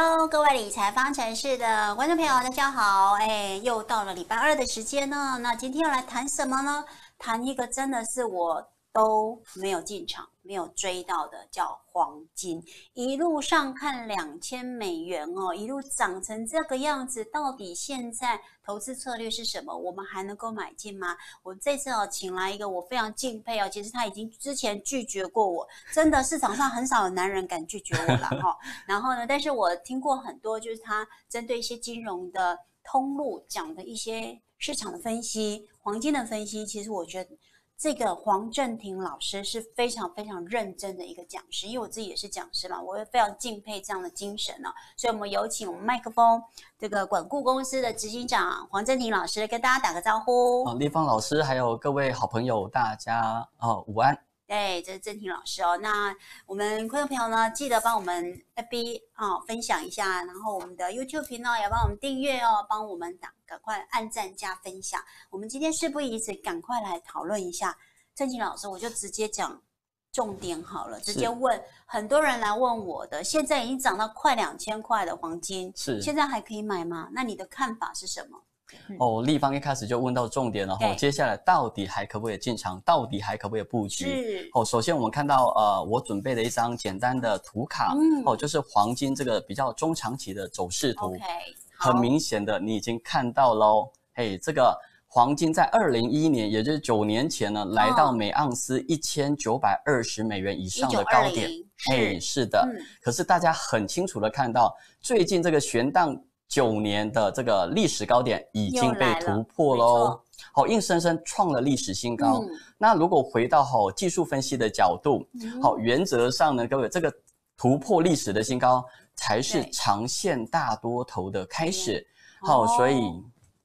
Hello，各位理财方程式的观众朋友，大家好！哎，又到了礼拜二的时间呢。那今天要来谈什么呢？谈一个真的是我都没有进场。没有追到的叫黄金，一路上看两千美元哦，一路涨成这个样子，到底现在投资策略是什么？我们还能够买进吗？我这次哦，请来一个我非常敬佩哦，其实他已经之前拒绝过我，真的市场上很少有男人敢拒绝我了哈。然后呢，但是我听过很多，就是他针对一些金融的通路讲的一些市场的分析，黄金的分析，其实我觉得。这个黄正廷老师是非常非常认真的一个讲师，因为我自己也是讲师嘛，我也非常敬佩这样的精神呢、哦。所以，我们有请我们麦克风这个管顾公司的执行长黄正廷老师跟大家打个招呼。好，丽芳老师还有各位好朋友，大家哦午安。对，这是郑婷老师哦。那我们观众朋友呢，记得帮我们 FB 啊、哦、分享一下，然后我们的 YouTube 频道也帮我们订阅哦，帮我们打。赶快按赞加分享！我们今天事不宜迟，赶快来讨论一下。正廷老师，我就直接讲重点好了，直接问。很多人来问我的，现在已经涨到快两千块的黄金，是现在还可以买吗？那你的看法是什么？哦，立方一开始就问到重点了，然后接下来到底还可不可以进场？到底还可不可以布局？是哦，首先我们看到呃，我准备了一张简单的图卡，嗯，哦，就是黄金这个比较中长期的走势图。Okay. 很明显的，你已经看到喽。嘿，这个黄金在二零一一年，也就是九年前呢，来到每盎司一千九百二十美元以上的高点。嘿，是的。嗯。可是大家很清楚的看到，最近这个悬荡九年的这个历史高点已经被突破喽。好，硬生生创了历史新高。嗯。那如果回到好技术分析的角度，好，原则上呢，各位这个突破历史的新高。才是长线大多头的开始，好，所以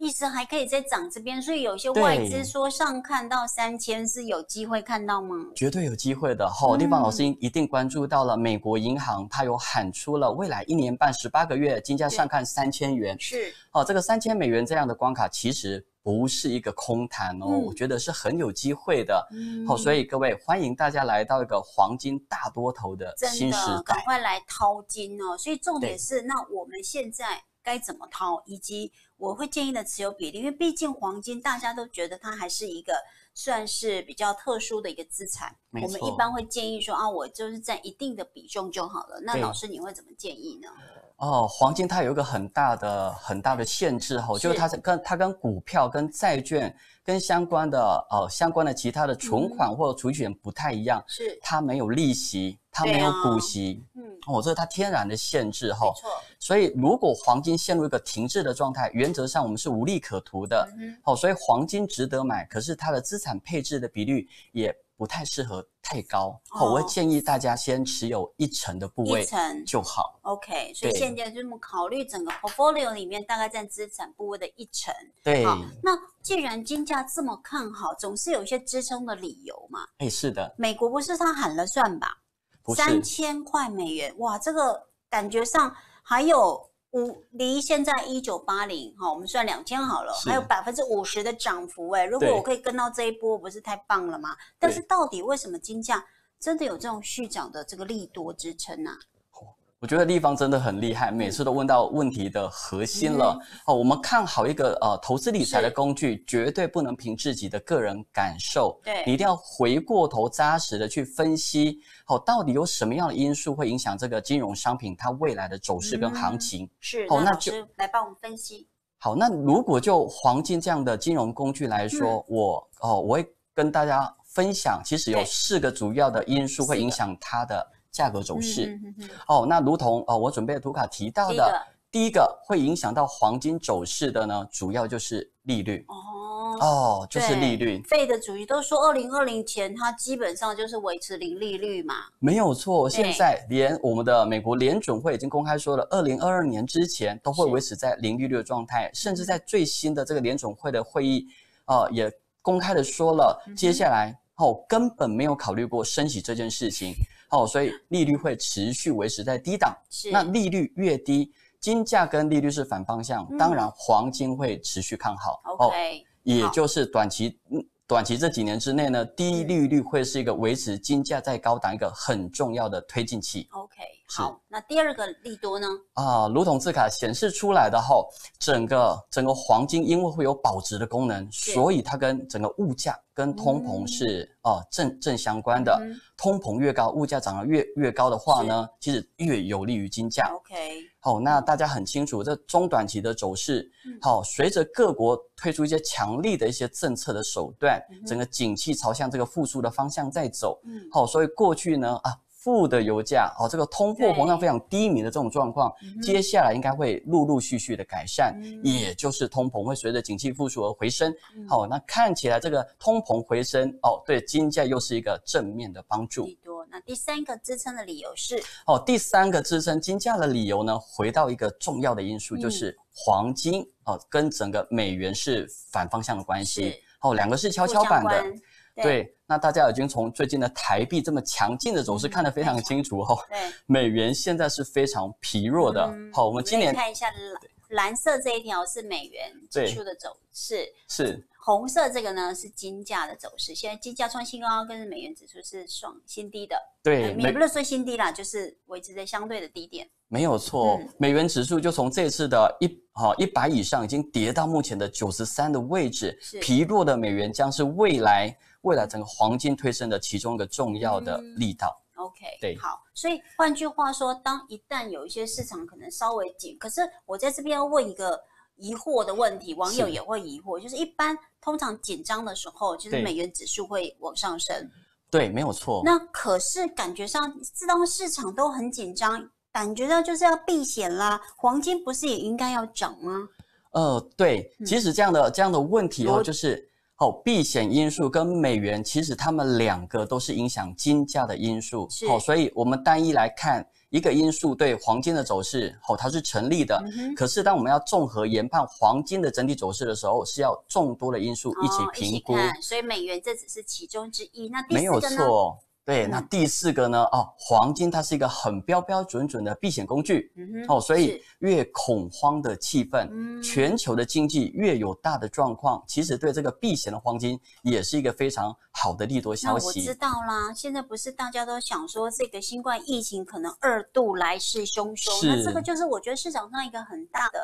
意思还可以再涨这边，所以有些外资说上看到三千是有机会看到吗？绝对有机会的，好，丽芳老师一定关注到了美国银行，它有喊出了未来一年半十八个月金价上看三千元，是，哦，这个三千美元这样的关卡其实。不是一个空谈哦，嗯、我觉得是很有机会的。嗯，好，所以各位欢迎大家来到一个黄金大多头的新时代，赶快来淘金哦。所以重点是，那我们现在该怎么掏，以及我会建议的持有比例，因为毕竟黄金大家都觉得它还是一个算是比较特殊的一个资产。我们一般会建议说啊，我就是占一定的比重就好了。那老师你会怎么建议呢？哦，黄金它有一个很大的很大的限制哈，就是它跟它跟股票、跟债券、跟相关的呃相关的其他的存款或者储蓄不太一样，是它没有利息，它没有股息，嗯，哦，这是它天然的限制哈。没错。所以如果黄金陷入一个停滞的状态，原则上我们是无利可图的。嗯。好，所以黄金值得买，可是它的资产配置的比率也。不太适合太高，哦，我会建议大家先持有一成的部位就好。OK，所以现在就是考虑整个 portfolio 里面大概占资产部位的一成。对，好，那既然金价这么看好，总是有一些支撑的理由嘛。哎，是的，美国不是他喊了算吧？三千块美元，哇，这个感觉上还有。五离现在一九八零，哈，我们算两千好了，还有百分之五十的涨幅，哎，如果我可以跟到这一波，不是太棒了吗？但是到底为什么金价真的有这种续涨的这个利多支撑呢？我觉得立方真的很厉害，每次都问到问题的核心了。嗯、哦，我们看好一个呃投资理财的工具，绝对不能凭自己的个人感受，对，你一定要回过头扎实的去分析，好、哦，到底有什么样的因素会影响这个金融商品它未来的走势跟行情？嗯、是，好，那就来帮我们分析。好，那如果就黄金这样的金融工具来说，嗯、我哦，我会跟大家分享，其实有四个主要的因素会影响它的。价格走势，哦，那如同哦，我准备的图卡提到的，第一个会影响到黄金走势的呢，主要就是利率。哦，哦，就是利率。费的主席都说，二零二零前它基本上就是维持零利率嘛。没有错，现在连我们的美国联准会已经公开说了，二零二二年之前都会维持在零利率的状态，甚至在最新的这个联准会的会议，呃，也公开的说了，接下来哦根本没有考虑过升息这件事情。哦，所以利率会持续维持在低档。是，那利率越低，金价跟利率是反方向，嗯、当然黄金会持续看好。OK，、哦、也就是短期短期这几年之内呢，低利率会是一个维持金价在高档一个很重要的推进器。OK，好，那第二个利多呢？啊，卢统字卡显示出来的后，整个整个黄金因为会有保值的功能，所以它跟整个物价跟通膨是啊、正正相关的。嗯、通膨越高，物价涨得越越高的话呢，其实越有利于金价。OK。好，那大家很清楚，这中短期的走势，好，随着各国推出一些强力的一些政策的手段，整个景气朝向这个复苏的方向在走。好，所以过去呢，啊。负的油价哦，这个通货膨胀非常低迷的这种状况，接下来应该会陆陆续续的改善，嗯、也就是通膨会随着景气复苏而回升。好、嗯哦，那看起来这个通膨回升哦，对金价又是一个正面的帮助。多，那第三个支撑的理由是哦，第三个支撑金价的理由呢，回到一个重要的因素，就是黄金、嗯、哦跟整个美元是反方向的关系，哦，两个是跷跷板的。对，对，那大家已经从最近的台币这么强劲的走势看得非常清楚哦。对，美元现在是非常疲弱的。嗯、好，我们今年看一下蓝蓝色这一条是美元指数的走势，是红色这个呢是金价的走势。现在金价创新高，跟美元指数是双新低的。对，也不是说新低啦，就是维持在相对的低点。没有错，嗯、美元指数就从这次的一哈一百以上，已经跌到目前的九十三的位置。疲弱的美元将是未来。未来整个黄金推升的其中一个重要的力道。嗯、OK，对，好，所以换句话说，当一旦有一些市场可能稍微紧，可是我在这边要问一个疑惑的问题，网友也会疑惑，是就是一般通常紧张的时候，就是美元指数会往上升。对，没有错。那可是感觉上，自动市场都很紧张，感觉到就是要避险啦，黄金不是也应该要涨吗？呃，对，其实这样的、嗯、这样的问题哦，就是。哦，避险因素跟美元，其实他们两个都是影响金价的因素。好，哦，所以我们单一来看一个因素对黄金的走势，哦，它是成立的。嗯。可是当我们要综合研判黄金的整体走势的时候，是要众多的因素一起评估。所以美元这只是其中之一。那第四个呢？没有错。对，那第四个呢？哦，黄金它是一个很标标准准的避险工具。嗯。哦，所以越恐慌的气氛，嗯，全球的经济越有大的状况，其实对这个避险的黄金也是一个非常好的利多消息。那我知道啦，现在不是大家都想说这个新冠疫情可能二度来势汹汹，是那这个就是我觉得市场上一个很大的。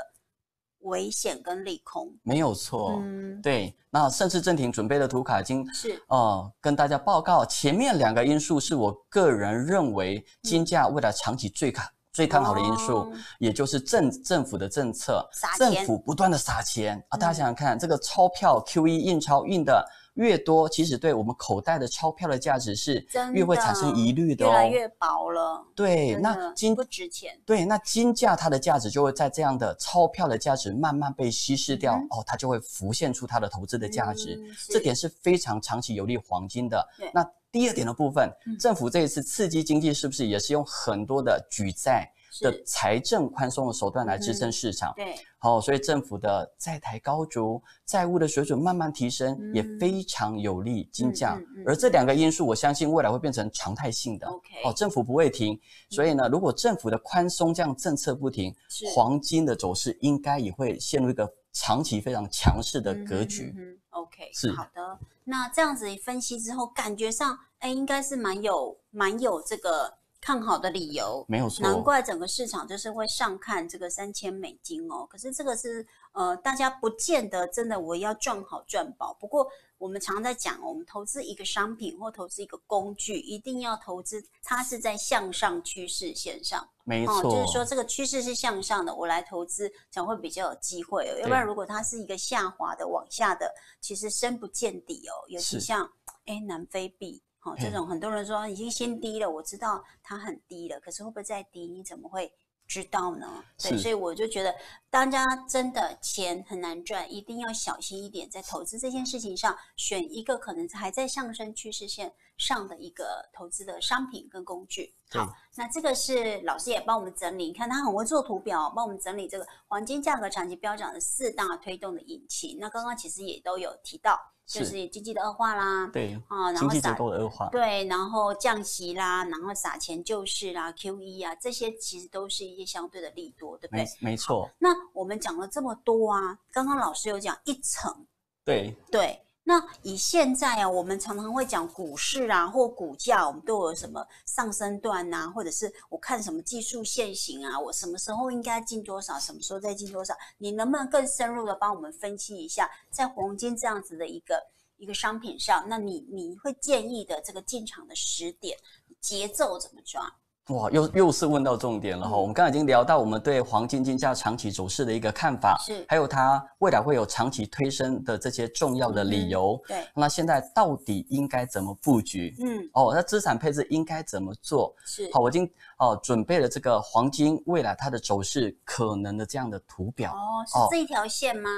危险跟利空。没有错，嗯，对，那甚至正廷准备的图卡已经是。呃跟大家报告，前面两个因素是我个人认为金价未来长期最看、嗯、最看好的因素，哦、也就是政政府的政策，政府不断的撒钱。啊，大家想想看，嗯、这个钞票 QE 印钞印的。越多，其实对我们口袋的钞票的价值是越会产生疑虑的哦。越来越薄了。对，那金不值钱。对，那金价它的价值就会在这样的钞票的价值慢慢被稀释掉，嗯、哦，它就会浮现出它的投资的价值。嗯、这点是非常长期有利黄金的。那第二点的部分，嗯、政府这一次刺激经济是不是也是用很多的举债？的财政宽松的手段来支撑市场，嗯、对，好、哦，所以政府的债台高筑，债务的水准慢慢提升，嗯、也非常有利金价。而这两个因素，我相信未来会变成常态性的。OK，哦，政府不会停，所以呢，如果政府的宽松这样政策不停，是黄金的走势应该也会陷入一个长期非常强势的格局。嗯嗯嗯、OK，是好的。那这样子分析之后，感觉上，哎，应该是蛮有蛮有这个。看好的理由没有错，难怪整个市场就是会上看这个三千美金哦。可是这个是呃，大家不见得真的我要赚好赚饱。不过我们常在讲，我们投资一个商品或投资一个工具，一定要投资它是在向上趋势线上，没错，就是说这个趋势是向上的，我来投资才会比较有机会哦。要不然如果它是一个下滑的往下的，其实深不见底哦。尤其像哎南非币。好，这种很多人说已经先低了，我知道它很低了，可是会不会再低？你怎么会知道呢？对，所以我就觉得大家真的钱很难赚，一定要小心一点，在投资这件事情上，选一个可能还在上升趋势线上的一个投资的商品跟工具。好，那这个是老师也帮我们整理，你看他很会做图表，帮我们整理这个黄金价格长期飙涨的四大推动的引擎。那刚刚其实也都有提到。就是经济的恶化啦，对啊，然后经济结构的恶化，对，然后降息啦，然后撒钱救市啦，QE 啊，这些其实都是一些相对的利多，对不对？没没错。那我们讲了这么多啊，刚刚老师有讲一层，对对，那以现在啊，我们常常会讲股市啊，或股价，我们都有什么上升段啊，或者是我看什么技术线型啊，我什么时候应该进多少，什么时候再进多少？你能不能更深入的帮我们分析一下，在黄金这样子的一个一个商品上，那你你会建议的这个进场的时点节奏怎么抓？哇，又又是问到重点了哈！嗯、我们刚才已经聊到我们对黄金金价长期走势的一个看法，是还有它未来会有长期推升的这些重要的理由。嗯、对，那现在到底应该怎么布局？嗯，哦，那资产配置应该怎么做？是好，我已经哦准备了这个黄金未来它的走势可能的这样的图表。哦，是这一条线吗？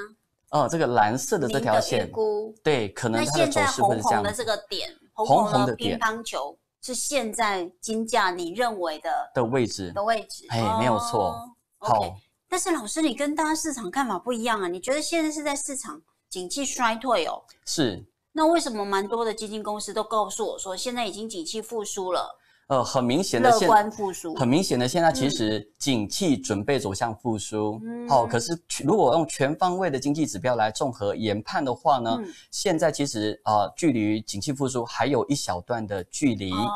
哦，这个蓝色的这条线，对，可能它的走势会是这样。红红的这个点，红红的乒乓球。是现在金价你认为的的位置的位置，哎，没有错。好，okay, 但是老师，你跟大家市场看法不一样啊？你觉得现在是在市场景气衰退哦？是。那为什么蛮多的基金公司都告诉我说，现在已经景气复苏了？呃，很明显的，乐观复苏。很明显的，现在其实景气准备走向复苏。嗯。好，可是如果用全方位的经济指标来综合研判的话呢，嗯、现在其实呃，距离景气复苏还有一小段的距离。哦，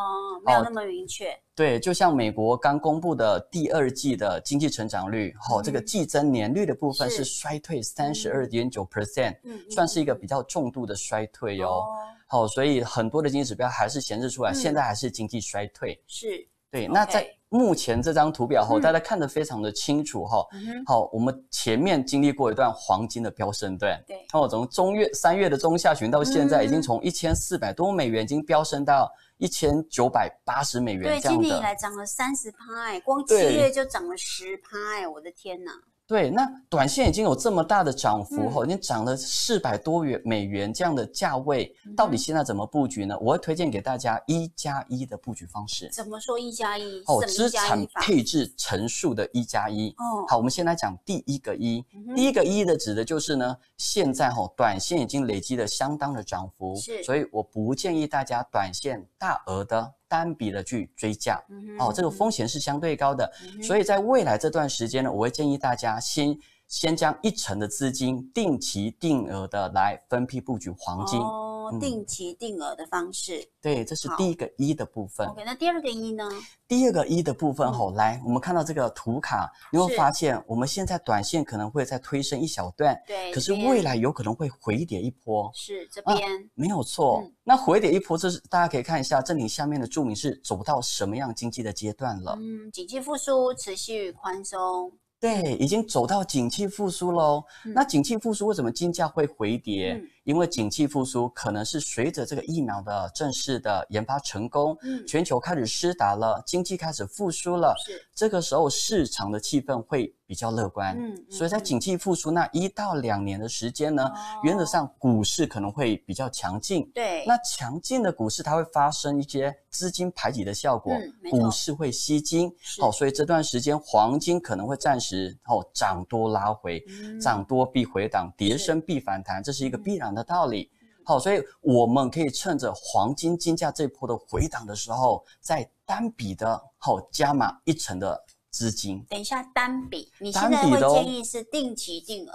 没有那么明确。对，就像美国刚公布的第二季的经济成长率，好、嗯哦，这个季增年率的部分是衰退三十二点九 percent，算是一个比较重度的衰退哦。哦好，所以很多的经济指标还是显示出来，现在还是经济衰退。是，对。那在目前这张图表后，大家看得非常的清楚哈。好，我们前面经历过一段黄金的飙升段，对。然后从中月三月的中下旬到现在，已经从一千四百多美元，已经飙升到一千九百八十美元。对，今年以来涨了三十趴，光七月就涨了十趴，哎，我的天哪！对，那短线已经有这么大的涨幅，哈、嗯，已经涨了四百多元美元这样的价位，嗯、到底现在怎么布局呢？我会推荐给大家一加一的布局方式。怎么说一加一？哦，资产配置乘数的一加一。哦，好，我们先来讲第一个一。嗯、第一个一的指的就是呢，现在哈、哦，短线已经累积了相当的涨幅，是，所以我不建议大家短线大额的。单笔的去追价，嗯、哼哦，这个风险是相对高的，所以在未来这段时间呢，我会建议大家先先将一成的资金定期定额的来分批布局黄金。哦定期定额的方式，嗯、对，这是第一个一的部分。OK，那第二个一呢？第二个一的部分，吼、嗯，来，我们看到这个图卡，你会发现，我们现在短线可能会再推升一小段，对，可是未来有可能会回跌一波。是这边、啊、没有错。嗯、那回跌一波，这是大家可以看一下，这里下面的注明是走到什么样经济的阶段了？嗯，经济复苏，持续宽松。对，已经走到景气复苏喽。嗯、那景气复苏为什么金价会回跌？嗯因为景气复苏可能是随着这个疫苗的正式的研发成功，嗯，全球开始施打了，经济开始复苏了，这个时候市场的气氛会比较乐观，嗯，嗯，所以在景气复苏那一到两年的时间呢，哦、原则上股市可能会比较强劲，对，那强劲的股市它会发生一些资金排挤的效果，嗯、股市会吸金，好、哦，所以这段时间黄金可能会暂时哦涨多拉回，嗯、涨多必回档，跌升必反弹，是这是一个必然的道理，好，所以我们可以趁着黄金金价这波的回档的时候，再单笔的好加码一成的资金。等一下，单笔，你现在会建议是定期定额，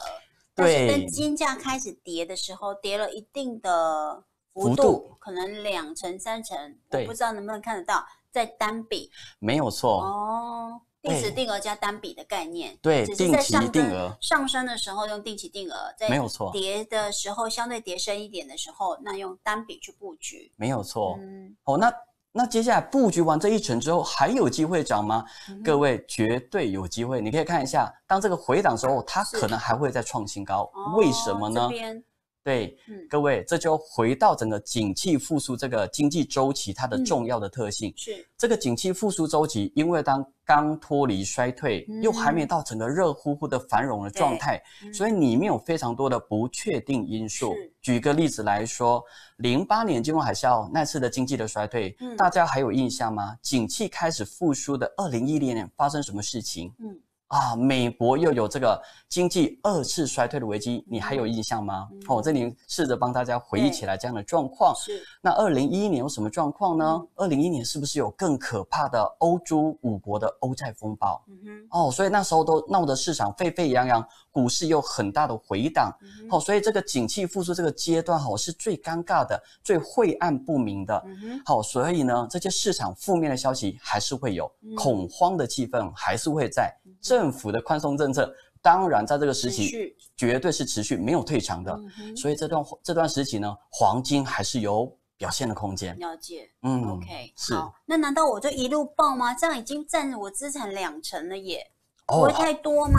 对。但是当金价开始跌的时候，跌了一定的幅度，可能两成三成，对我不知道能不能看得到，在单笔。没有错哦。定时定额加单笔的概念，对，只是在上定期定额上升的时候用定期定额，在没有错。跌的时候相对跌深一点的时候，那用单笔去布局，没有错。嗯，哦，那那接下来布局完这一层之后，还有机会涨吗？嗯、各位绝对有机会。你可以看一下，当这个回档的时候，它可能还会再创新高，是为什么呢？哦对，嗯、各位，这就回到整个景气复苏这个经济周期它的重要的特性。嗯、是这个景气复苏周期，因为当刚脱离衰退，嗯、又还没到整个热乎乎的繁荣的状态，嗯、所以里面有非常多的不确定因素。是举个例子来说，零八年金融海啸那次的经济的衰退，嗯、大家还有印象吗？景气开始复苏的二零一零年发生什么事情？嗯啊，美国又有这个经济二次衰退的危机，你还有印象吗？嗯、哦，这里试着帮大家回忆起来这样的状况。是。那二零一一年有什么状况呢？二零一一年是不是有更可怕的欧洲五国的欧债风暴？嗯哼。哦，所以那时候都闹得市场沸沸扬扬，股市有很大的回档。嗯。哦，所以这个景气复苏这个阶段，哈，是最尴尬的、最晦暗不明的。好，所以呢，这些市场负面的消息还是会有，嗯、恐慌的气氛还是会在。政府的宽松政策，当然在这个时期绝对是持续没有退场的，嗯、所以这段这段时期呢，黄金还是有表现的空间。了解，嗯，OK，是。那难道我就一路爆吗？这样已经占我资产两成了耶，不会太多吗？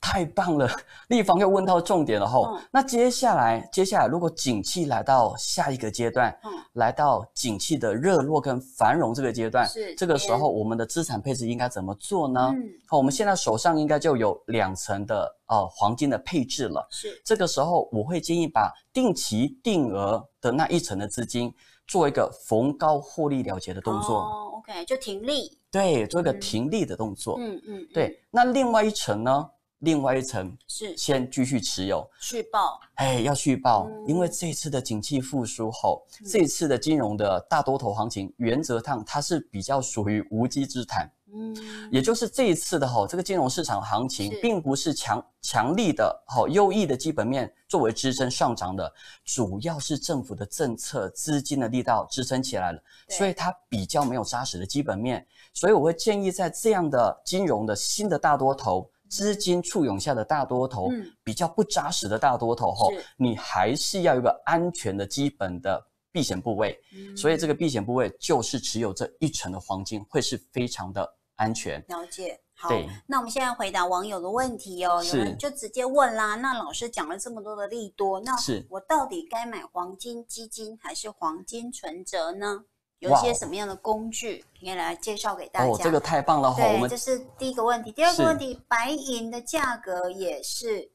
哦太棒了，立方又问到重点了吼。嗯、那接下来，接下来如果景气来到下一个阶段，嗯，来到景气的热络跟繁荣这个阶段，是这个时候我们的资产配置应该怎么做呢？嗯，好，我们现在手上应该就有两层的呃黄金的配置了。是这个时候，我会建议把定期定额的那一层的资金做一个逢高获利了结的动作。哦，OK，就停利。对，做一个停利的动作。嗯嗯对。那另外一层呢？另外一层是。先继续持有。续报，哎，要续报，嗯、因为这一次的景气复苏后，嗯、这一次的金融的大多头行情，原则上它是比较属于无稽之谈，嗯，也就是这一次的哈，这个金融市场行情并不是强强力的好优异的基本面作为支撑上涨的，主要是政府的政策资金的力道支撑起来了，所以它比较没有扎实的基本面，所以我会建议在这样的金融的新的大多头。资金簇拥下的大多头，嗯、比较不扎实的大多头后，你还是要有一个安全的基本的避险部位。嗯、所以这个避险部位就是持有这一成的黄金，会是非常的安全。了解。好，对那我们现在回答网友的问题哦。有人就直接问啦，那老师讲了这么多的利多，那我到底该买黄金基金还是黄金存折呢？有一些什么样的工具，可以来介绍给大家。哦，这个太棒了！对，这是第一个问题。第二个问题，白银的价格也是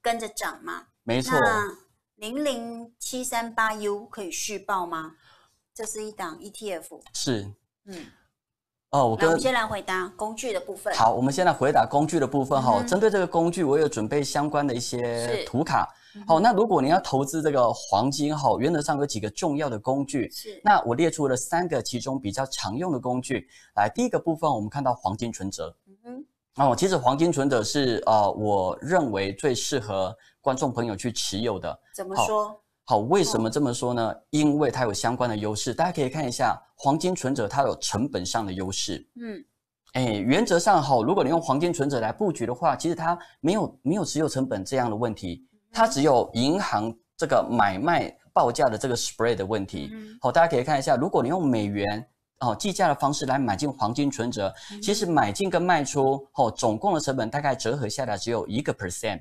跟着涨吗？没错。那零零七三八 U 可以续报吗？这是一档 ETF。是。嗯。哦，我跟我们先来回答工具的部分。好，我们先来回答工具的部分哈。针对这个工具，我有准备相关的一些图卡。好，那如果你要投资这个黄金哈，原则上有几个重要的工具。是，那我列出了三个其中比较常用的工具。来，第一个部分我们看到黄金存折。嗯哼。哦，其实黄金存折是呃，我认为最适合观众朋友去持有的。怎么说？好，好，为什么这么说呢？因为它有相关的优势。大家可以看一下黄金存折，它有成本上的优势。嗯。哎，原则上哈，如果你用黄金存折来布局的话，其实它没有没有持有成本这样的问题。它只有银行这个买卖报价的这个 spread 的问题。好，大家可以看一下，如果你用美元哦计价的方式来买进黄金存折，其实买进跟卖出哦总共的成本大概折合下来只有一个 percent。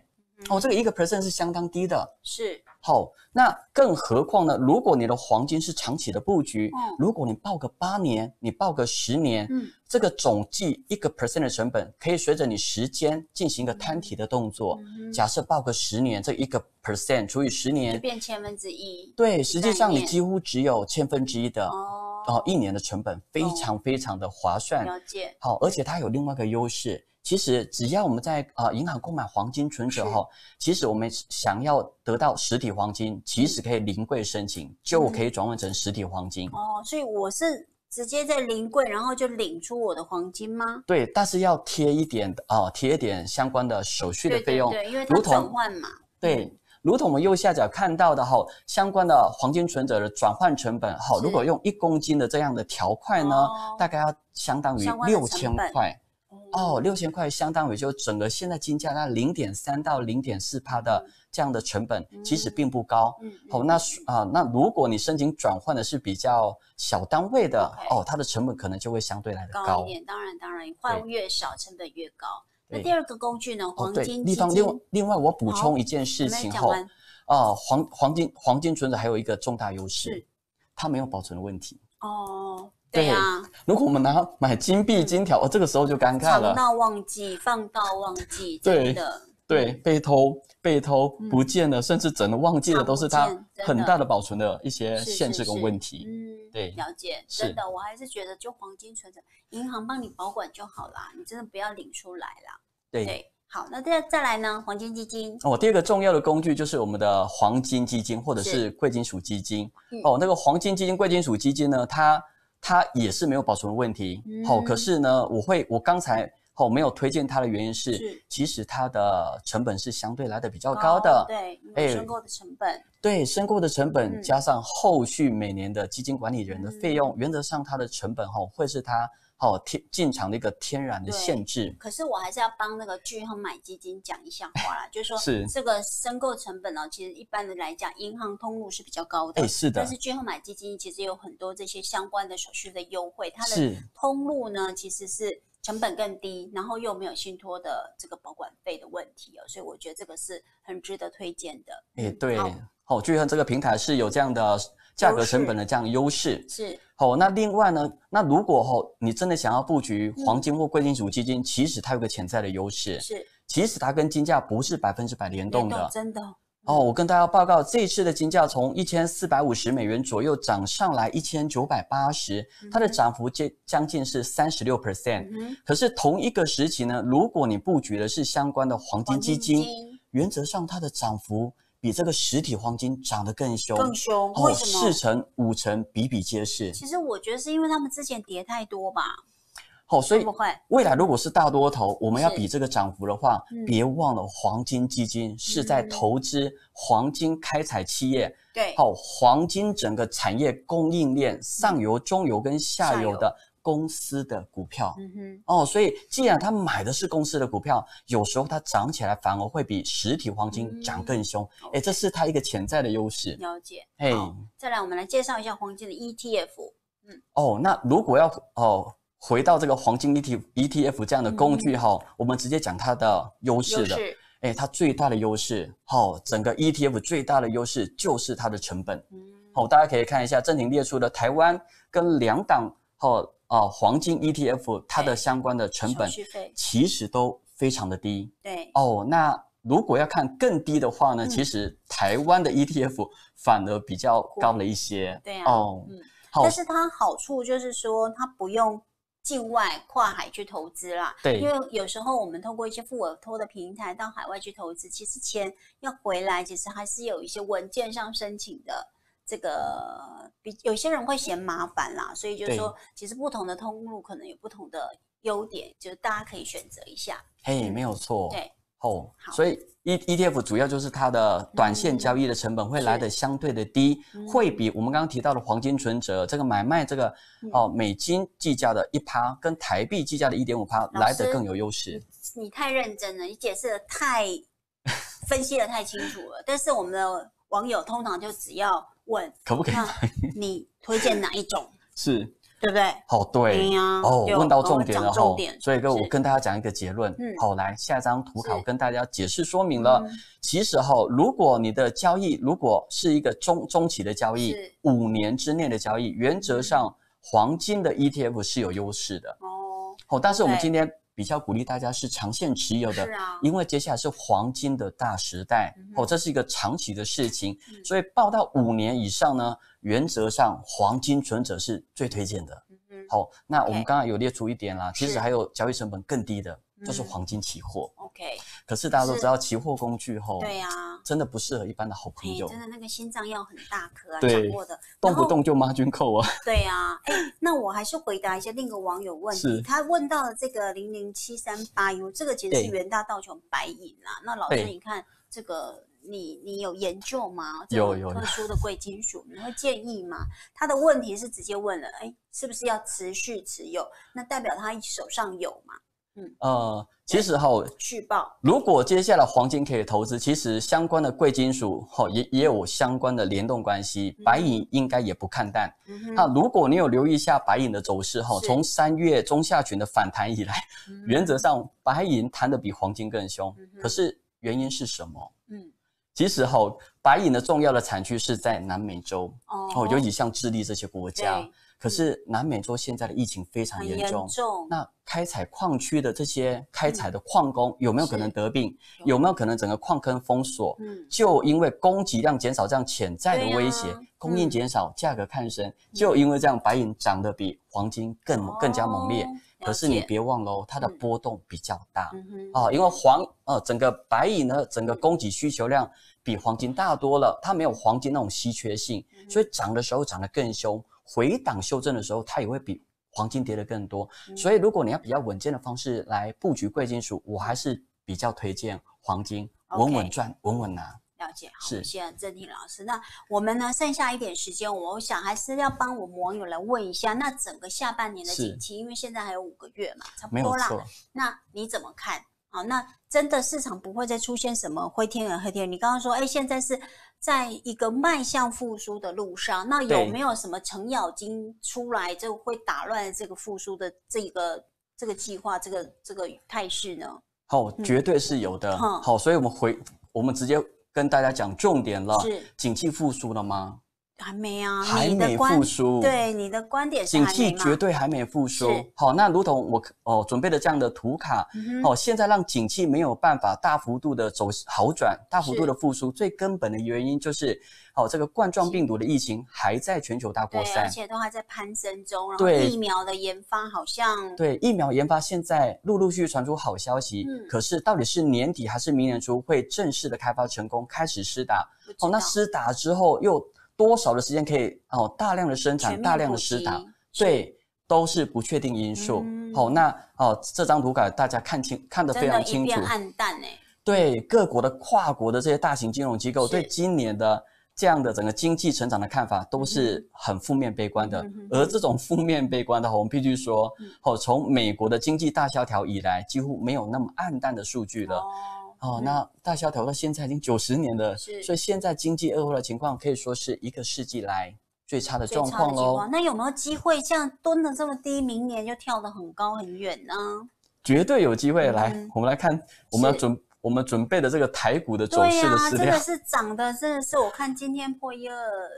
哦，这个一个 percent 是相当低的。是。好，那更何况呢？如果你的黄金是长期的布局，如果你报个八年，你报个十年，嗯，这个总计一个 percent 的成本，可以随着你时间进行一个摊提的动作。假设报个十年，这一个 percent 除以十年，就变千分之一。对，实际上你几乎只有千分之一的哦，一年的成本非常非常的划算。了解。好，而且它有另外一个优势。其实只要我们在啊银行购买黄金存折后，其实我们想要得到实体黄金，其实可以临柜申请，就可以转换成实体黄金。哦，所以我是直接在临柜，然后就领出我的黄金吗？对，但是要贴一点啊，贴一点相关的手续的费用，对，因为它转换嘛。对，如同我们右下角看到的哈，相关的黄金存折的转换成本，好，如果用一公斤的这样的条块呢，大概要相当于六千块。哦，六千块相当于就整个现在金价那零点三到零点四趴的这样的成本，其实并不高。嗯，好，那啊，那如果你申请转换的是比较小单位的，哦，它的成本可能就会相对来的高一点。当然，当然，换越少成本越高。那第二个工具呢？黄金基金。地方另外另外我补充一件事情后，啊，黄黄金黄金存折还有一个重大优势，它没有保存的问题。哦。对啊，如果我们拿买金币金条，哦，这个时候就尴尬了。藏到忘记，放到忘记，真的。对，被偷、被偷不见了，甚至整个忘记了，都是它很大的保存的一些限制跟问题。嗯，对，了解。真的，我还是觉得就黄金存折，银行帮你保管就好啦，你真的不要领出来啦。对。对好，那再再来呢？黄金基金哦，第二个重要的工具就是我们的黄金基金或者是贵金属基金。哦，那个黄金基金、贵金属基金呢，它它也是没有保存的问题。好、嗯哦，可是呢，我会我刚才哦没有推荐它的原因是，是其实它的成本是相对来的比较高的。哦、对，哎，申购的成本。对，申购的成本加上后续每年的基金管理人的费用，嗯、原则上它的成本哈、哦、会是它。哦，天进场的一个天然的限制。可是我还是要帮那个巨亨买基金讲一下话啦，就是说，是这个申购成本呢，其实一般的来讲，银行通路是比较高的。哎，是的。但是巨亨买基金其实有很多这些相关的手续的优惠，它的通路呢其实是成本更低，然后又没有信托的这个保管费的问题哦，所以我觉得这个是很值得推荐的。哎，对，好，巨亨这个平台是有这样的。价格成本的这样优势。是。好，那另外呢，那如果哈你真的想要布局黄金或贵金属基金，其实它有个潜在的优势是，其实它跟金价不是百分之百联动的，真的哦。我跟大家报告，这一次的金价从一千四百五十美元左右涨上来一千九百八十，它的涨幅接将近是三十六 percent。可是同一个时期呢，如果你布局的是相关的黄金基金，原则上它的涨幅。比这个实体黄金涨得更凶，更凶，为什么？四成、五成比比皆是。其实我觉得是因为他们之前跌太多吧。好，所以未来如果是大多头，我们要比这个涨幅的话，别忘了黄金基金是在投资黄金开采企业。对，好，黄金整个产业供应链上游、中游跟下游的。公司的股票，嗯哼，哦，所以既然他买的是公司的股票，有时候它涨起来反而会比实体黄金涨更凶，哎、嗯，这是它一个潜在的优势。了解，哎，再来我们来介绍一下黄金的 ETF。嗯，哦，那如果要哦回到这个黄金 ETF ETF 这样的工具哈、嗯，我们直接讲它的优势的，哎，它最大的优势，好、哦，整个 ETF 最大的优势就是它的成本。嗯，好、哦，大家可以看一下正廷列出的台湾跟两档，好、哦。哦，黄金 ETF 它的相关的成本其实都非常的低。对。哦，那如果要看更低的话呢？嗯、其实台湾的 ETF 反而比较高了一些。对啊。哦。嗯。但是它好处就是说，它不用境外跨海去投资啦。对。因为有时候我们通过一些付委托的平台到海外去投资，其实钱要回来，其实还是有一些文件上申请的。这个比有些人会嫌麻烦啦，所以就是说，其实不同的通路可能有不同的优点，就是大家可以选择一下。嘿，没有错。对，哦，所以 E ETF 主要就是它的短线交易的成本会来的相对的低，嗯、会比我们刚刚提到的黄金存折这个买卖这个哦美金计价的一趴跟台币计价的一点五趴来的更有优势。你太认真了，你解释的太 分析的太清楚了，但是我们的网友通常就只要。问可不可以？你推荐哪一种？是，对不对？好，对呀。哦，问到重点了哈。所以，跟我跟大家讲一个结论。嗯，好，来下一张图卡，我跟大家解释说明了。其实哈，如果你的交易如果是一个中中期的交易，五年之内的交易，原则上黄金的 ETF 是有优势的。哦。好，但是我们今天。比较鼓励大家是长线持有的，是啊，因为接下来是黄金的大时代，嗯、哦，这是一个长期的事情，嗯、所以报到五年以上呢，原则上黄金存折是最推荐的。好、那我们刚刚有列出一点啦，其实还有交易成本更低的。就是黄金期货，OK。可是大家都知道，期货工具后，对呀，真的不适合一般的好朋友。真的那个心脏要很大颗啊，掌握的，动不动就 margin call 啊。对呀，哎，那我还是回答一下另一个网友问题，他问到了这个零零七三八 U，这个其实是元大道琼白银啊。那老师，你看这个，你你有研究吗？有有。特殊的 贵金属，你会建议吗？他的问题是直接问了，哎，是不是要持续持有？那代表他手上有吗？嗯呃，其实哈，续报，如果接下来黄金可以投资，其实相关的贵金属哈也也有相关的联动关系，嗯、白银应该也不看淡。嗯、那如果你有留意一下白银的走势哈，从三月中下旬的反弹以来，嗯、原则上白银弹得比黄金更凶。嗯、可是原因是什么？嗯，其实哈，白银的重要的产区是在南美洲哦，哦，尤其像智利这些国家。可是南美洲现在的疫情非常严重。那开采矿区的这些开采的矿工有没有可能得病？有没有可能整个矿坑封锁？嗯，就因为供给量减少这样潜在的威胁，啊、供应减少，价格看升，就因为这样白银涨得比黄金更更加猛烈。可是你别忘了，它的波动比较大啊，因为黄呃整个白银呢，整个供给需求量比黄金大多了，它没有黄金那种稀缺性，所以涨的时候涨得更凶。回档修正的时候，它也会比黄金跌得更多。嗯、所以，如果你要比较稳健的方式来布局贵金属，我还是比较推荐黄金，稳稳赚，稳稳拿。了解，好，谢谢郑婷老师。那我们呢，剩下一点时间，我想还是要帮我们网友来问一下，那整个下半年的景气，因为现在还有五个月嘛，差不多啦。那你怎么看？好，那真的市场不会再出现什么灰天鹅、黑天鹅？你刚刚说，哎，现在是。在一个迈向复苏的路上，那有没有什么程咬金出来就会打乱这个复苏的这个这个计划、这个这个态势呢？好、哦，绝对是有的。好、嗯好，所以我们回我们直接跟大家讲重点了。是，景气复苏了吗？还没啊，还没复苏。对，你的观点是景气绝对还没复苏。好，那如同我哦准备的这样的图卡，嗯、哦，现在让景气没有办法大幅度的走好转，大幅度的复苏，最根本的原因就是，哦，这个冠状病毒的疫情还在全球大扩散，而且都还在攀升中。然后疫苗的研发好像对疫苗研发现在陆陆续续传出好消息，嗯、可是到底是年底还是明年初会正式的开发成功，开始施打？哦，那施打之后又。多少的时间可以哦？大量的生产，大量的施打，对，都是不确定因素。嗯、好，那哦，这张图稿大家看清，看得非常清楚。暗淡哎。对，各国的跨国的这些大型金融机构对今年的这样的整个经济成长的看法都是很负面悲观的。嗯、而这种负面悲观的话，我们必须说，哦，从美国的经济大萧条以来，几乎没有那么暗淡的数据了。哦哦，那大萧条到现在已经九十年了，所以现在经济恶化的情况可以说是一个世纪来最差的状况喽。那有没有机会像蹲的这么低，明年就跳得很高很远呢？绝对有机会。来，嗯、我们来看，我们要准我们准备的这个台股的走势的资料。对啊，这个是涨的，真的是我看今天破一二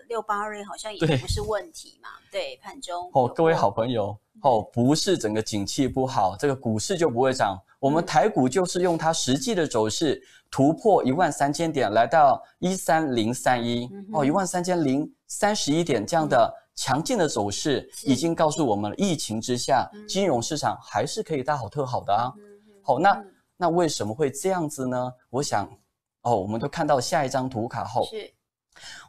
六八二好像也不是问题嘛。对，对，盘中。哦，各位好朋友。哦，不是整个景气不好，这个股市就不会涨。我们台股就是用它实际的走势突破一万三千点，来到一三零三一哦，一万三千零三十一点这样的强劲的走势，已经告诉我们了，疫情之下金融市场还是可以大好特好的啊。好，那那为什么会这样子呢？我想，哦，我们都看到下一张图卡后，是。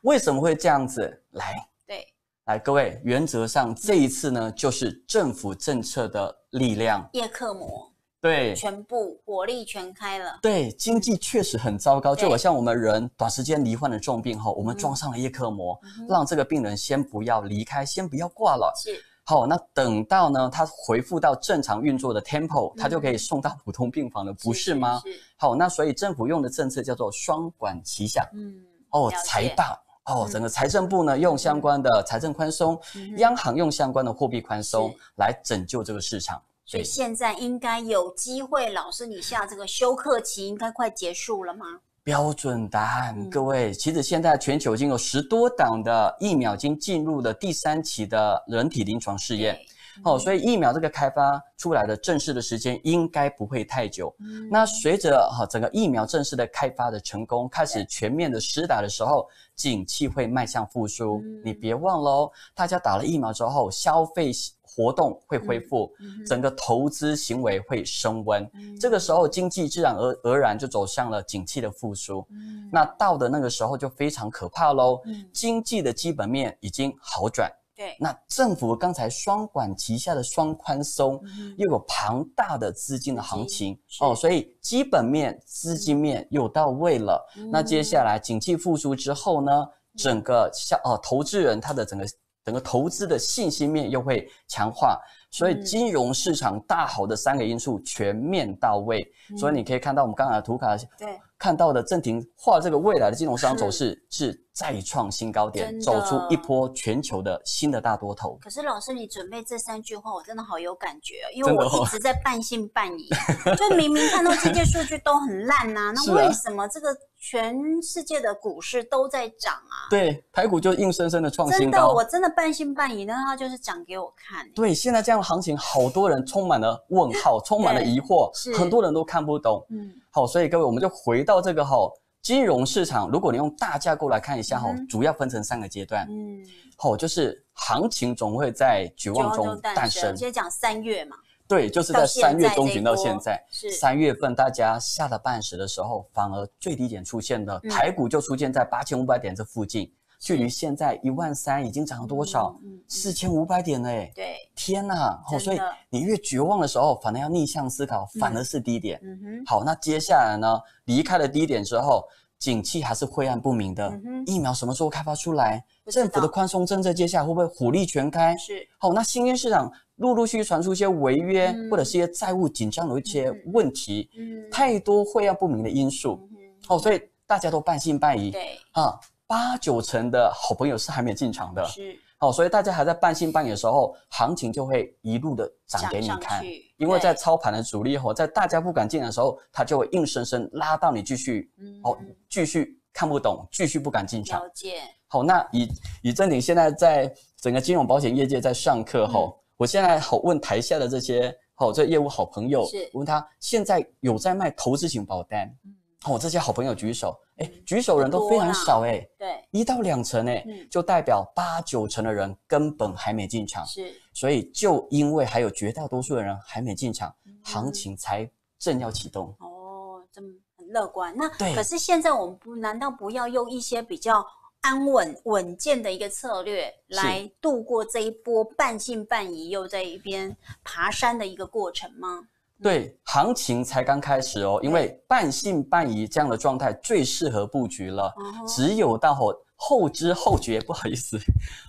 为什么会这样子？来？对。来，各位，原则上这一次呢，就是政府政策的力量，叶克膜，对，全部火力全开了。对，经济确实很糟糕，就好像我们人短时间罹患了重病后，我们装上了叶克膜，让这个病人先不要离开，先不要挂了。是，好，那等到呢，他恢复到正常运作的 tempo，他就可以送到普通病房了，不是吗？是。好，那所以政府用的政策叫做双管齐下。嗯，哦，财大。哦，整个财政部呢，用相关的财政宽松，嗯、央行用相关的货币宽松来拯救这个市场。所以现在应该有机会，老师你下这个休克期应该快结束了吗？标准答案，嗯、各位，其实现在全球已经有十多档的疫苗已经进入了第三期的人体临床试验。哦，所以疫苗这个开发出来的正式的时间应该不会太久。嗯、那随着哈整个疫苗正式的开发的成功，开始全面的施打的时候，景气会迈向复苏。嗯、你别忘了哦，大家打了疫苗之后，消费活动会恢复，嗯、整个投资行为会升温。嗯、这个时候经济自然而而然就走向了景气的复苏。嗯、那到的那个时候就非常可怕喽。嗯、经济的基本面已经好转。对，那政府刚才双管齐下的双宽松，嗯、又有庞大的资金的行情哦，所以基本面、资金面又到位了。嗯、那接下来景气复苏之后呢，整个像哦，投资人他的整个整个投资的信心面又会强化，所以金融市场大好的三个因素全面到位。嗯、所以你可以看到我们刚才的图卡，对，看到的正廷画这个未来的金融市场走势是再创新高点，走出一波全球的新的大多头。可是老师，你准备这三句话，我真的好有感觉，因为我一直在半信半疑，哦、就明明看到这些数据都很烂呐、啊，那为什么这个？全世界的股市都在涨啊！对，台股就硬生生的创新高。真的，我真的半信半疑，那它就是涨给我看。对，现在这样的行情，好多人充满了问号，充满了疑惑，很多人都看不懂。嗯，好，所以各位，我们就回到这个哈金融市场，如果你用大架构来看一下哈，主要分成三个阶段。嗯，好，就是行情总会在绝望中诞生。先讲三月嘛。对，就是在三月中旬到现在，三月份大家下了半时的时候，反而最低点出现了，台股就出现在八千五百点这附近，距离现在一万三已经涨了多少？四千五百点了哎！对，天哪！哦，所以你越绝望的时候，反而要逆向思考，反而是低点。嗯哼。好，那接下来呢？离开了低点之后，景气还是晦暗不明的。疫苗什么时候开发出来？政府的宽松政策接下来会不会火力全开？是。好，那新兴市场。陆陆续续传出一些违约、嗯、或者是一些债务紧张的一些问题，嗯嗯、太多晦暗不明的因素，哦，所以大家都半信半疑。对啊，八九成的好朋友是还没进场的，是哦，所以大家还在半信半疑的时候，行情就会一路的涨给你看，因为在操盘的主力吼，在大家不敢进的时候，它就会硬生生拉到你继续、嗯、哦，继续看不懂，继续不敢进场。了解。好，那以以正鼎现在在整个金融保险业界在上课吼。嗯我现在好问台下的这些好这业务好朋友，是问他现在有在卖投资型保单？嗯，好，这些好朋友举手，哎，举手人都非常少，哎，对，一到两成，哎，就代表八九成的人根本还没进场，是，所以就因为还有绝大多数的人还没进场，行情才正要启动。哦，这么很乐观。那对，可是现在我们不难道不要用一些比较？安稳稳健的一个策略来度过这一波半信半疑又在一边爬山的一个过程吗？对，行情才刚开始哦，因为半信半疑这样的状态最适合布局了，只有到后。后知后觉，不好意思，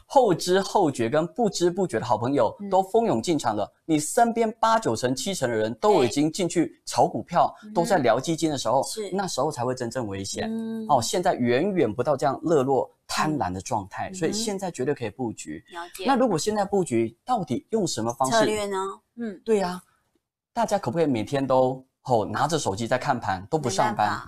后知后觉跟不知不觉的好朋友都蜂拥进场了。嗯、你身边八九成、七成的人都已经进去炒股票，嗯、都在聊基金的时候，是那时候才会真正危险。嗯、哦，现在远远不到这样热络贪婪的状态，嗯、所以现在绝对可以布局。了解。那如果现在布局，到底用什么方式？策略呢？嗯，对呀、啊，大家可不可以每天都哦拿着手机在看盘，都不上班？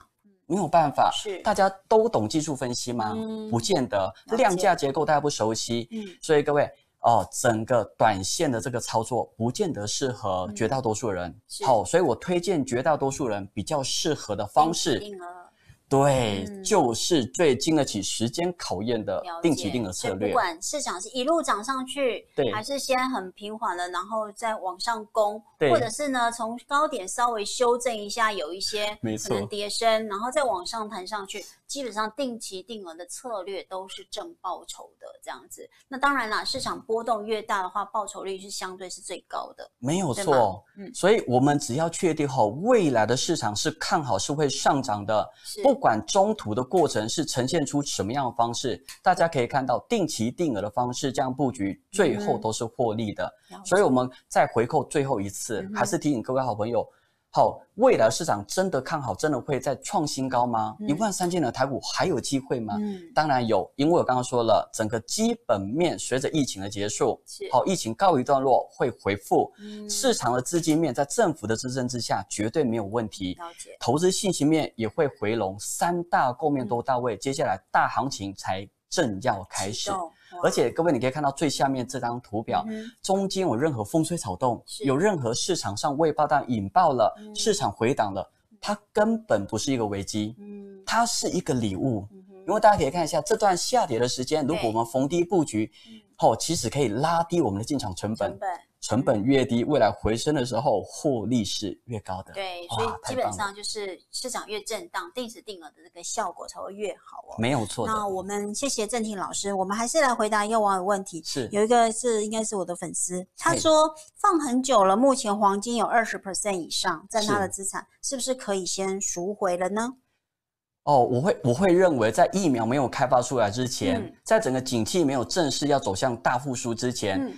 没有办法，是。大家都懂技术分析吗？嗯、不见得，量价结构大家不熟悉，嗯，所以各位哦，整个短线的这个操作不见得适合绝大多数人，好、嗯哦，所以我推荐绝大多数人比较适合的方式。对，嗯、就是最经得起时间考验的定期定额策略。不管市场是一路涨上去，对，还是先很平缓的，然后再往上攻，对，或者是呢从高点稍微修正一下，有一些可能跌升，然后再往上弹上去。基本上定期定额的策略都是正报酬的这样子。那当然啦，市场波动越大的话，报酬率是相对是最高的。没有错，嗯，所以我们只要确定好未来的市场是看好是会上涨的，是不管中途的过程是呈现出什么样的方式，大家可以看到定期定额的方式这样布局，最后都是获利的。嗯、所以我们再回扣最后一次，嗯、还是提醒各位好朋友。好，未来市场真的看好，真的会再创新高吗？一万三千的台股还有机会吗？嗯，当然有，因为我刚刚说了，整个基本面随着疫情的结束，好，疫情告一段落会回复，嗯，市场的资金面在政府的支撑之下绝对没有问题，投资信息面也会回笼，三大构面都到位，嗯，接下来大行情才正要开始。而且各位，你可以看到最下面这张图表，嗯、中间有任何风吹草动，有任何市场上未爆弹引爆了，嗯、市场回档了，它根本不是一个危机，嗯、它是一个礼物。嗯、因为大家可以看一下这段下跌的时间，如果我们逢低布局，后、其实可以拉低我们的进场成本。成本成本越低，未来回升的时候获利是越高的。对，所以基本上就是市场越震荡，定时定额的这个效果才会越好哦。没有错。那我们谢谢正廷老师，我们还是来回答一个网友问题。是，有一个是应该是我的粉丝，他说放很久了，目前黄金有二十 percent 以上占他的资产，是，是不是可以先赎回了呢？哦，我会我会认为，在疫苗没有开发出来之前，嗯、在整个景气没有正式要走向大复苏之前。嗯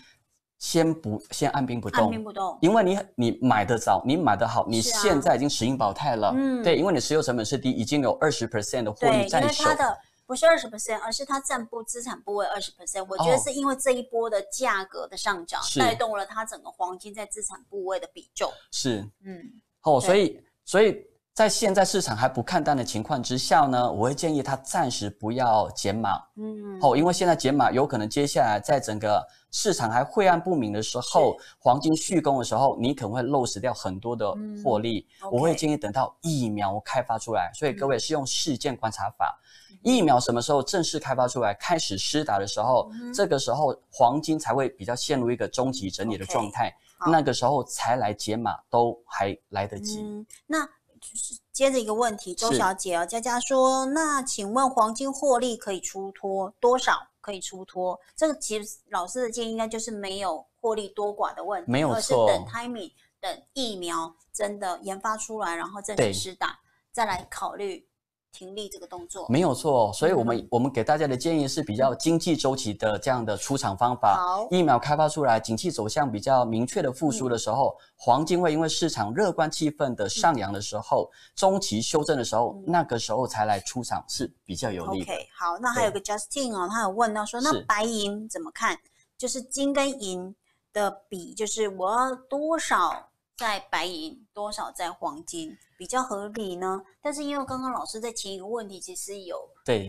先不先按兵不动，按兵不动，因为你你买得早，你买得好，你现在已经持盈保泰了，嗯，对，因为你石油成本是低，已经有二十 percent 的获利在手。对，因为它的不是二十 percent，而是它占部资产部位二十 percent。我觉得是因为这一波的价格的上涨，哦、带动了它整个黄金在资产部位的比重。是，嗯，哦，所以所以。在现在市场还不看淡的情况之下呢，我会建议他暂时不要减码，嗯，哦，因为现在减码有可能接下来在整个市场还晦暗不明的时候，黄金续供的时候，你可能会漏失掉很多的获利。嗯 okay、我会建议等到疫苗开发出来，所以各位是用事件观察法，嗯、疫苗什么时候正式开发出来，开始施打的时候，嗯、这个时候黄金才会比较陷入一个终极整理的状态，okay、那个时候才来解码都还来得及。嗯、那。就是接着一个问题，周小姐啊，佳佳说，那请问黄金获利可以出脱多少？可以出脱？这个其实老师的建议应该就是没有获利多寡的问题，没有错，而是等 timing，等疫苗真的研发出来，然后正式施打，再来考虑。停利这个动作没有错，所以我们、嗯、我们给大家的建议是比较经济周期的这样的出场方法。好，疫苗开发出来，景气走向比较明确的复苏的时候，嗯、黄金会因为市场乐观气氛的上扬的时候，嗯、中期修正的时候，嗯、那个时候才来出场是比较有利的。OK，好，那还有个 Justin 哦，他有问到说，那白银怎么看？就是金跟银的比，就是我要多少？在白银多少在黄金比较合理呢？但是因为刚刚老师在前一个问题其实有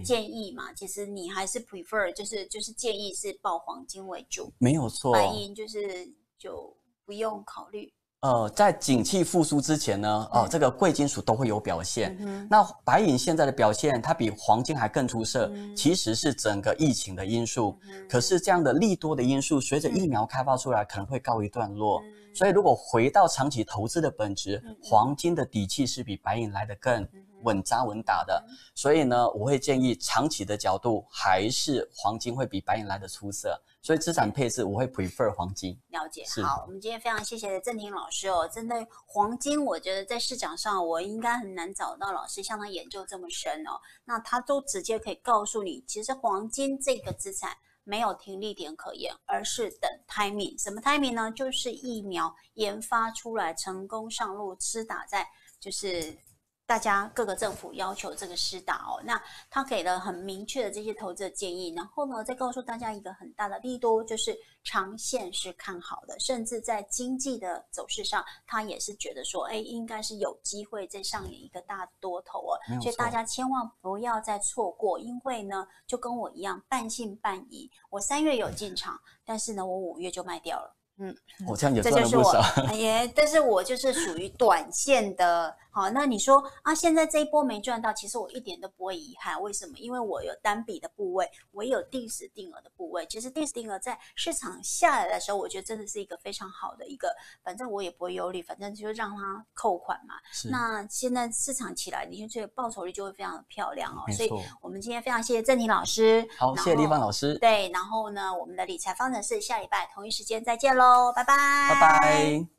建议嘛，其实你还是 prefer 就是就是建议是报黄金为主，没有错，白银就是就不用考虑。呃，在景气复苏之前呢，哦、呃，这个贵金属都会有表现。嗯、那白银现在的表现，它比黄金还更出色，嗯、其实是整个疫情的因素。嗯、可是这样的利多的因素，随着疫苗开发出来，可能会告一段落。嗯所以，如果回到长期投资的本质，黄金的底气是比白银来得更稳扎稳打的。所以呢，我会建议长期的角度，还是黄金会比白银来的出色。所以资产配置我会 prefer 黄金。了解。好，我们今天非常谢谢郑婷老师哦。针对黄金，我觉得在市场上我应该很难找到老师像他研究这么深哦。那他都直接可以告诉你，其实黄金这个资产。没有停利点可言，而是等 timing。什么 timing 呢？就是疫苗研发出来，成功上路，施打在就是。大家各个政府要求这个施打哦，那他给了很明确的这些投资的建议，然后呢，再告诉大家一个很大的利多，就是长线是看好的，甚至在经济的走势上，他也是觉得说，哎，应该是有机会再上演一个大多头哦，所以大家千万不要再错过，因为呢，就跟我一样半信半疑，我三月有进场，但是呢，我五月就卖掉了。嗯，我这样也赚了不少。哎呀，但是我就是属于短线的。好，那你说啊，现在这一波没赚到，其实我一点都不会遗憾。为什么？因为我有单笔的部位，我也有定时定额的部位。其实定时定额在市场下来的时候，我觉得真的是一个非常好的一个，反正我也不会忧虑，反正就让它扣款嘛。那现在市场起来，你就这个报酬率就会非常的漂亮哦。所以我们今天非常谢谢郑婷老师。好，谢谢丽芳老师。对，然后呢，我们的理财方程式下礼拜同一时间再见喽。拜拜，拜拜。